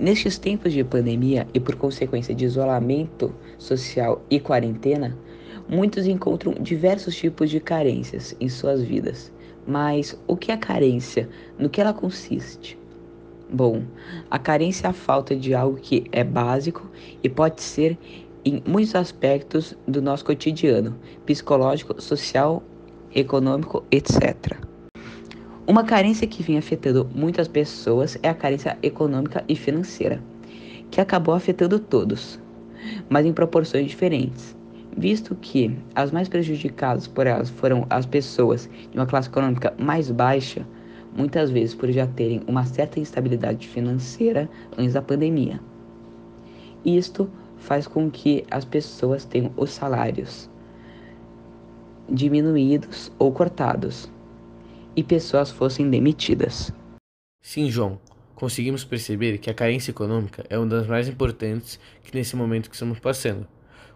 Nestes tempos de pandemia e por consequência de isolamento social e quarentena, muitos encontram diversos tipos de carências em suas vidas. Mas o que é carência? No que ela consiste? Bom, a carência é a falta de algo que é básico e pode ser em muitos aspectos do nosso cotidiano, psicológico, social, econômico, etc. Uma carência que vem afetando muitas pessoas é a carência econômica e financeira, que acabou afetando todos, mas em proporções diferentes, visto que as mais prejudicadas por elas foram as pessoas de uma classe econômica mais baixa, muitas vezes por já terem uma certa instabilidade financeira antes da pandemia. Isto faz com que as pessoas tenham os salários diminuídos ou cortados e pessoas fossem demitidas. Sim, João, conseguimos perceber que a carência econômica é uma das mais importantes que nesse momento que estamos passando.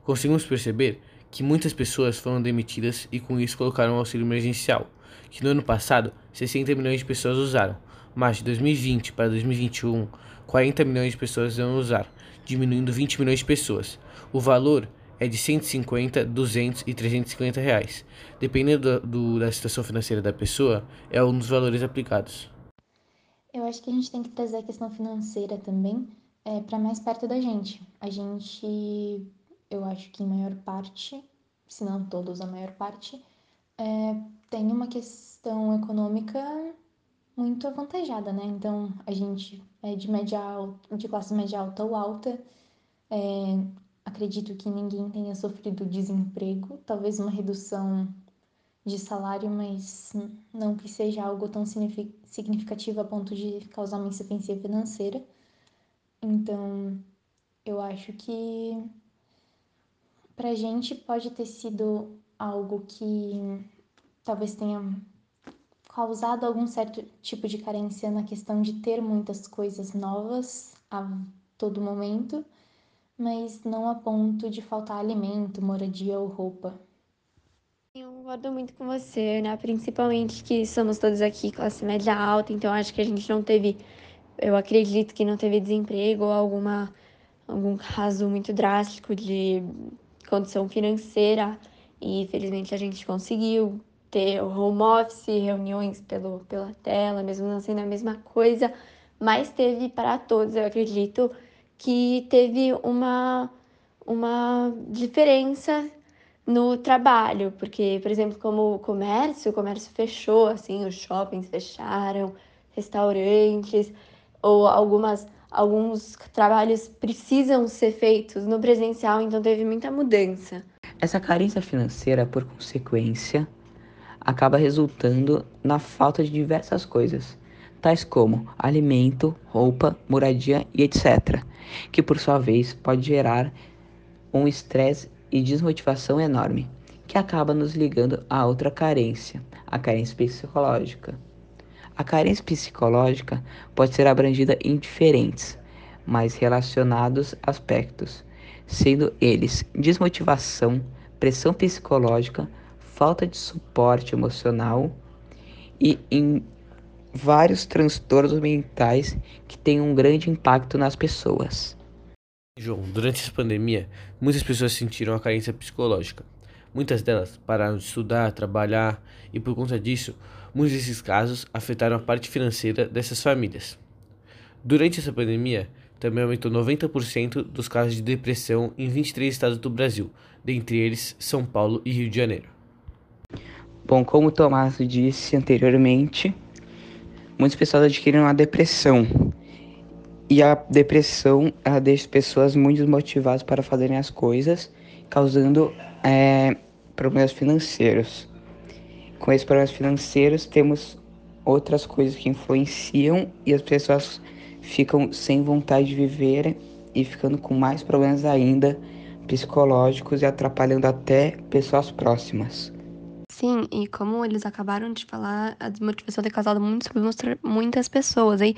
Conseguimos perceber que muitas pessoas foram demitidas e com isso colocaram um auxílio emergencial, que no ano passado 60 milhões de pessoas usaram, mas de 2020 para 2021 40 milhões de pessoas vão usar, diminuindo 20 milhões de pessoas. O valor é de 150, 200 e 350 reais. Dependendo do, do, da situação financeira da pessoa, é um dos valores aplicados. Eu acho que a gente tem que trazer a questão financeira também é, para mais perto da gente. A gente, eu acho que em maior parte, se não todos, a maior parte, é, tem uma questão econômica muito avantajada, né? Então, a gente é de média alta, de classe média alta ou alta, é, acredito que ninguém tenha sofrido desemprego, talvez uma redução de salário, mas não que seja algo tão significativo a ponto de causar uma insuficiência financeira. Então, eu acho que pra gente pode ter sido algo que talvez tenha causado algum certo tipo de carência na questão de ter muitas coisas novas a todo momento mas não a ponto de faltar alimento, moradia ou roupa. Eu concordo muito com você, né? Principalmente que somos todos aqui classe média alta, então acho que a gente não teve, eu acredito que não teve desemprego ou alguma algum caso muito drástico de condição financeira e felizmente a gente conseguiu ter home office, reuniões pelo, pela tela, mesmo não sendo a mesma coisa, mas teve para todos, eu acredito, que teve uma, uma diferença no trabalho, porque, por exemplo, como o comércio, o comércio fechou, assim, os shoppings fecharam, restaurantes, ou algumas alguns trabalhos precisam ser feitos no presencial, então teve muita mudança. Essa carência financeira, por consequência, acaba resultando na falta de diversas coisas, tais como alimento, roupa, moradia e etc., que por sua vez pode gerar um estresse e desmotivação enorme, que acaba nos ligando a outra carência, a carência psicológica. A carência psicológica pode ser abrangida em diferentes, mas relacionados aspectos, sendo eles desmotivação, pressão psicológica, falta de suporte emocional e em vários transtornos mentais que têm um grande impacto nas pessoas. João, durante essa pandemia, muitas pessoas sentiram a carência psicológica. Muitas delas pararam de estudar, trabalhar e, por conta disso, muitos desses casos afetaram a parte financeira dessas famílias. Durante essa pandemia, também aumentou 90% dos casos de depressão em 23 estados do Brasil, dentre eles São Paulo e Rio de Janeiro. Bom, como o Tomás disse anteriormente, muitas pessoas adquirem uma depressão. E a depressão ela deixa as pessoas muito desmotivadas para fazerem as coisas, causando é, problemas financeiros. Com esses problemas financeiros, temos outras coisas que influenciam e as pessoas ficam sem vontade de viver e ficando com mais problemas ainda psicológicos e atrapalhando até pessoas próximas. Sim, e como eles acabaram de falar, a desmotivação tem causado muito sobre muitas pessoas. Aí,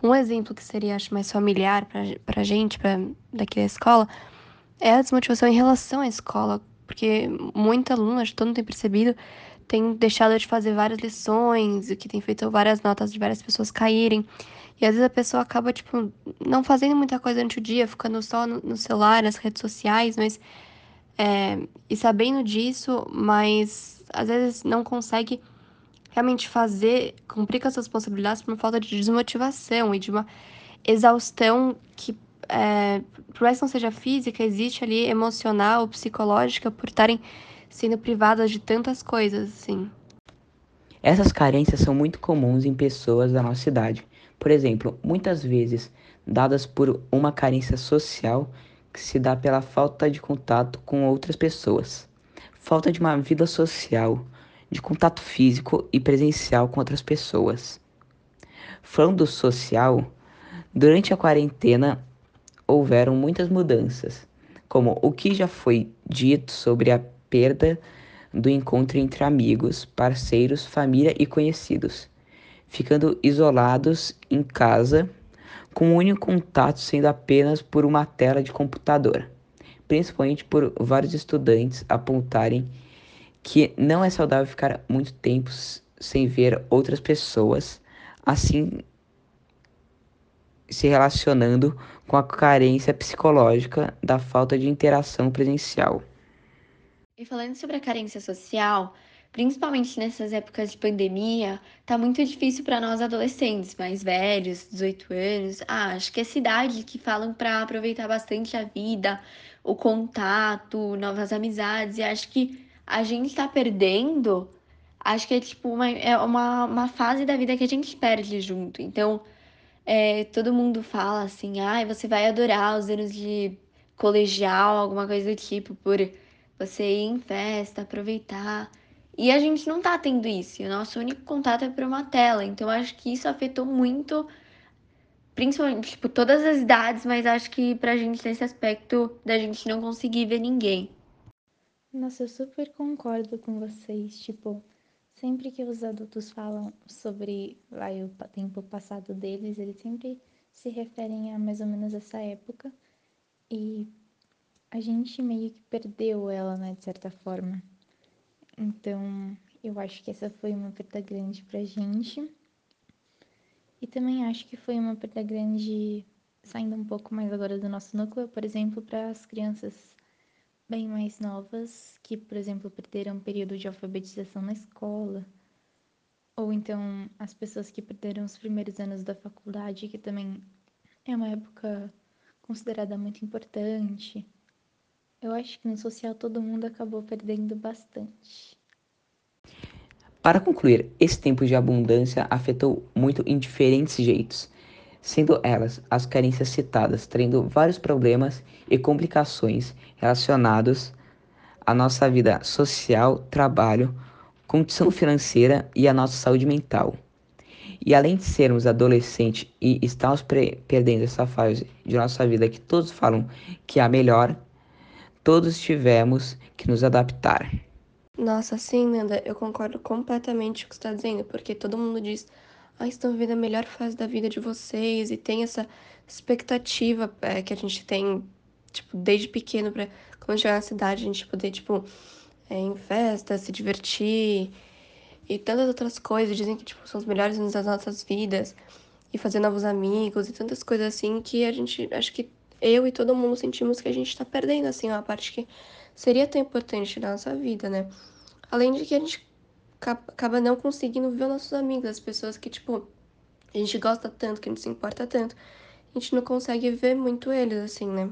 um exemplo que seria, acho, mais familiar pra, pra gente, pra, daqui da escola, é a desmotivação em relação à escola. Porque muito aluno, acho que todo mundo tem percebido, tem deixado de fazer várias lições, o que tem feito várias notas de várias pessoas caírem. E às vezes a pessoa acaba, tipo, não fazendo muita coisa durante o dia, ficando só no, no celular, nas redes sociais, mas. É, e sabendo disso, mas às vezes não consegue realmente fazer, cumprir com as responsabilidades por uma falta de desmotivação e de uma exaustão que, é, por mais que não seja física, existe ali emocional, psicológica, por estarem sendo privadas de tantas coisas, assim. Essas carências são muito comuns em pessoas da nossa idade. Por exemplo, muitas vezes dadas por uma carência social que se dá pela falta de contato com outras pessoas, falta de uma vida social, de contato físico e presencial com outras pessoas. Falando do social, durante a quarentena houveram muitas mudanças, como o que já foi dito sobre a perda do encontro entre amigos, parceiros, família e conhecidos, ficando isolados em casa, com o único contato sendo apenas por uma tela de computador, principalmente por vários estudantes apontarem que não é saudável ficar muito tempo sem ver outras pessoas, assim se relacionando com a carência psicológica da falta de interação presencial. E falando sobre a carência social, principalmente nessas épocas de pandemia, tá muito difícil para nós adolescentes mais velhos, 18 anos. Ah, acho que é cidade que falam para aproveitar bastante a vida, o contato, novas amizades, e acho que a gente tá perdendo, acho que é tipo uma, é uma, uma fase da vida que a gente perde junto. Então, é, todo mundo fala assim, ah, você vai adorar os anos de colegial, alguma coisa do tipo, por você ir em festa, aproveitar. E a gente não tá tendo isso. O nosso único contato é por uma tela. Então, acho que isso afetou muito, principalmente, tipo, todas as idades, mas acho que pra gente nesse aspecto da gente não conseguir ver ninguém. Nossa, eu super concordo com vocês. Tipo, sempre que os adultos falam sobre lá o tempo passado deles, eles sempre se referem a mais ou menos essa época. E a gente meio que perdeu ela, né, de certa forma. Então, eu acho que essa foi uma perda grande pra gente. E também acho que foi uma perda grande, saindo um pouco mais agora do nosso núcleo, por exemplo, para as crianças bem mais novas que, por exemplo, perderam um período de alfabetização na escola, ou então as pessoas que perderam os primeiros anos da faculdade, que também é uma época considerada muito importante. Eu acho que no social todo mundo acabou perdendo bastante. Para concluir, esse tempo de abundância afetou muito em diferentes jeitos sendo elas as carências citadas, tendo vários problemas e complicações relacionados à nossa vida social, trabalho, condição financeira e à nossa saúde mental. E além de sermos adolescentes e estarmos perdendo essa fase de nossa vida que todos falam que é a melhor, todos tivemos que nos adaptar. Nossa, sim, Nanda, eu concordo completamente com o que você está dizendo, porque todo mundo diz ah, estão vivendo a melhor fase da vida de vocês e tem essa expectativa é, que a gente tem, tipo, desde pequeno para quando chegar na cidade a gente poder, tipo, é, em festa, se divertir e tantas outras coisas. Dizem que, tipo, são os melhores anos das nossas vidas e fazer novos amigos e tantas coisas assim que a gente, acho que eu e todo mundo sentimos que a gente tá perdendo, assim, uma parte que seria tão importante na nossa vida, né? Além de que a gente acaba não conseguindo ver os nossos amigos, as pessoas que, tipo, a gente gosta tanto, que a gente se importa tanto. A gente não consegue ver muito eles, assim, né?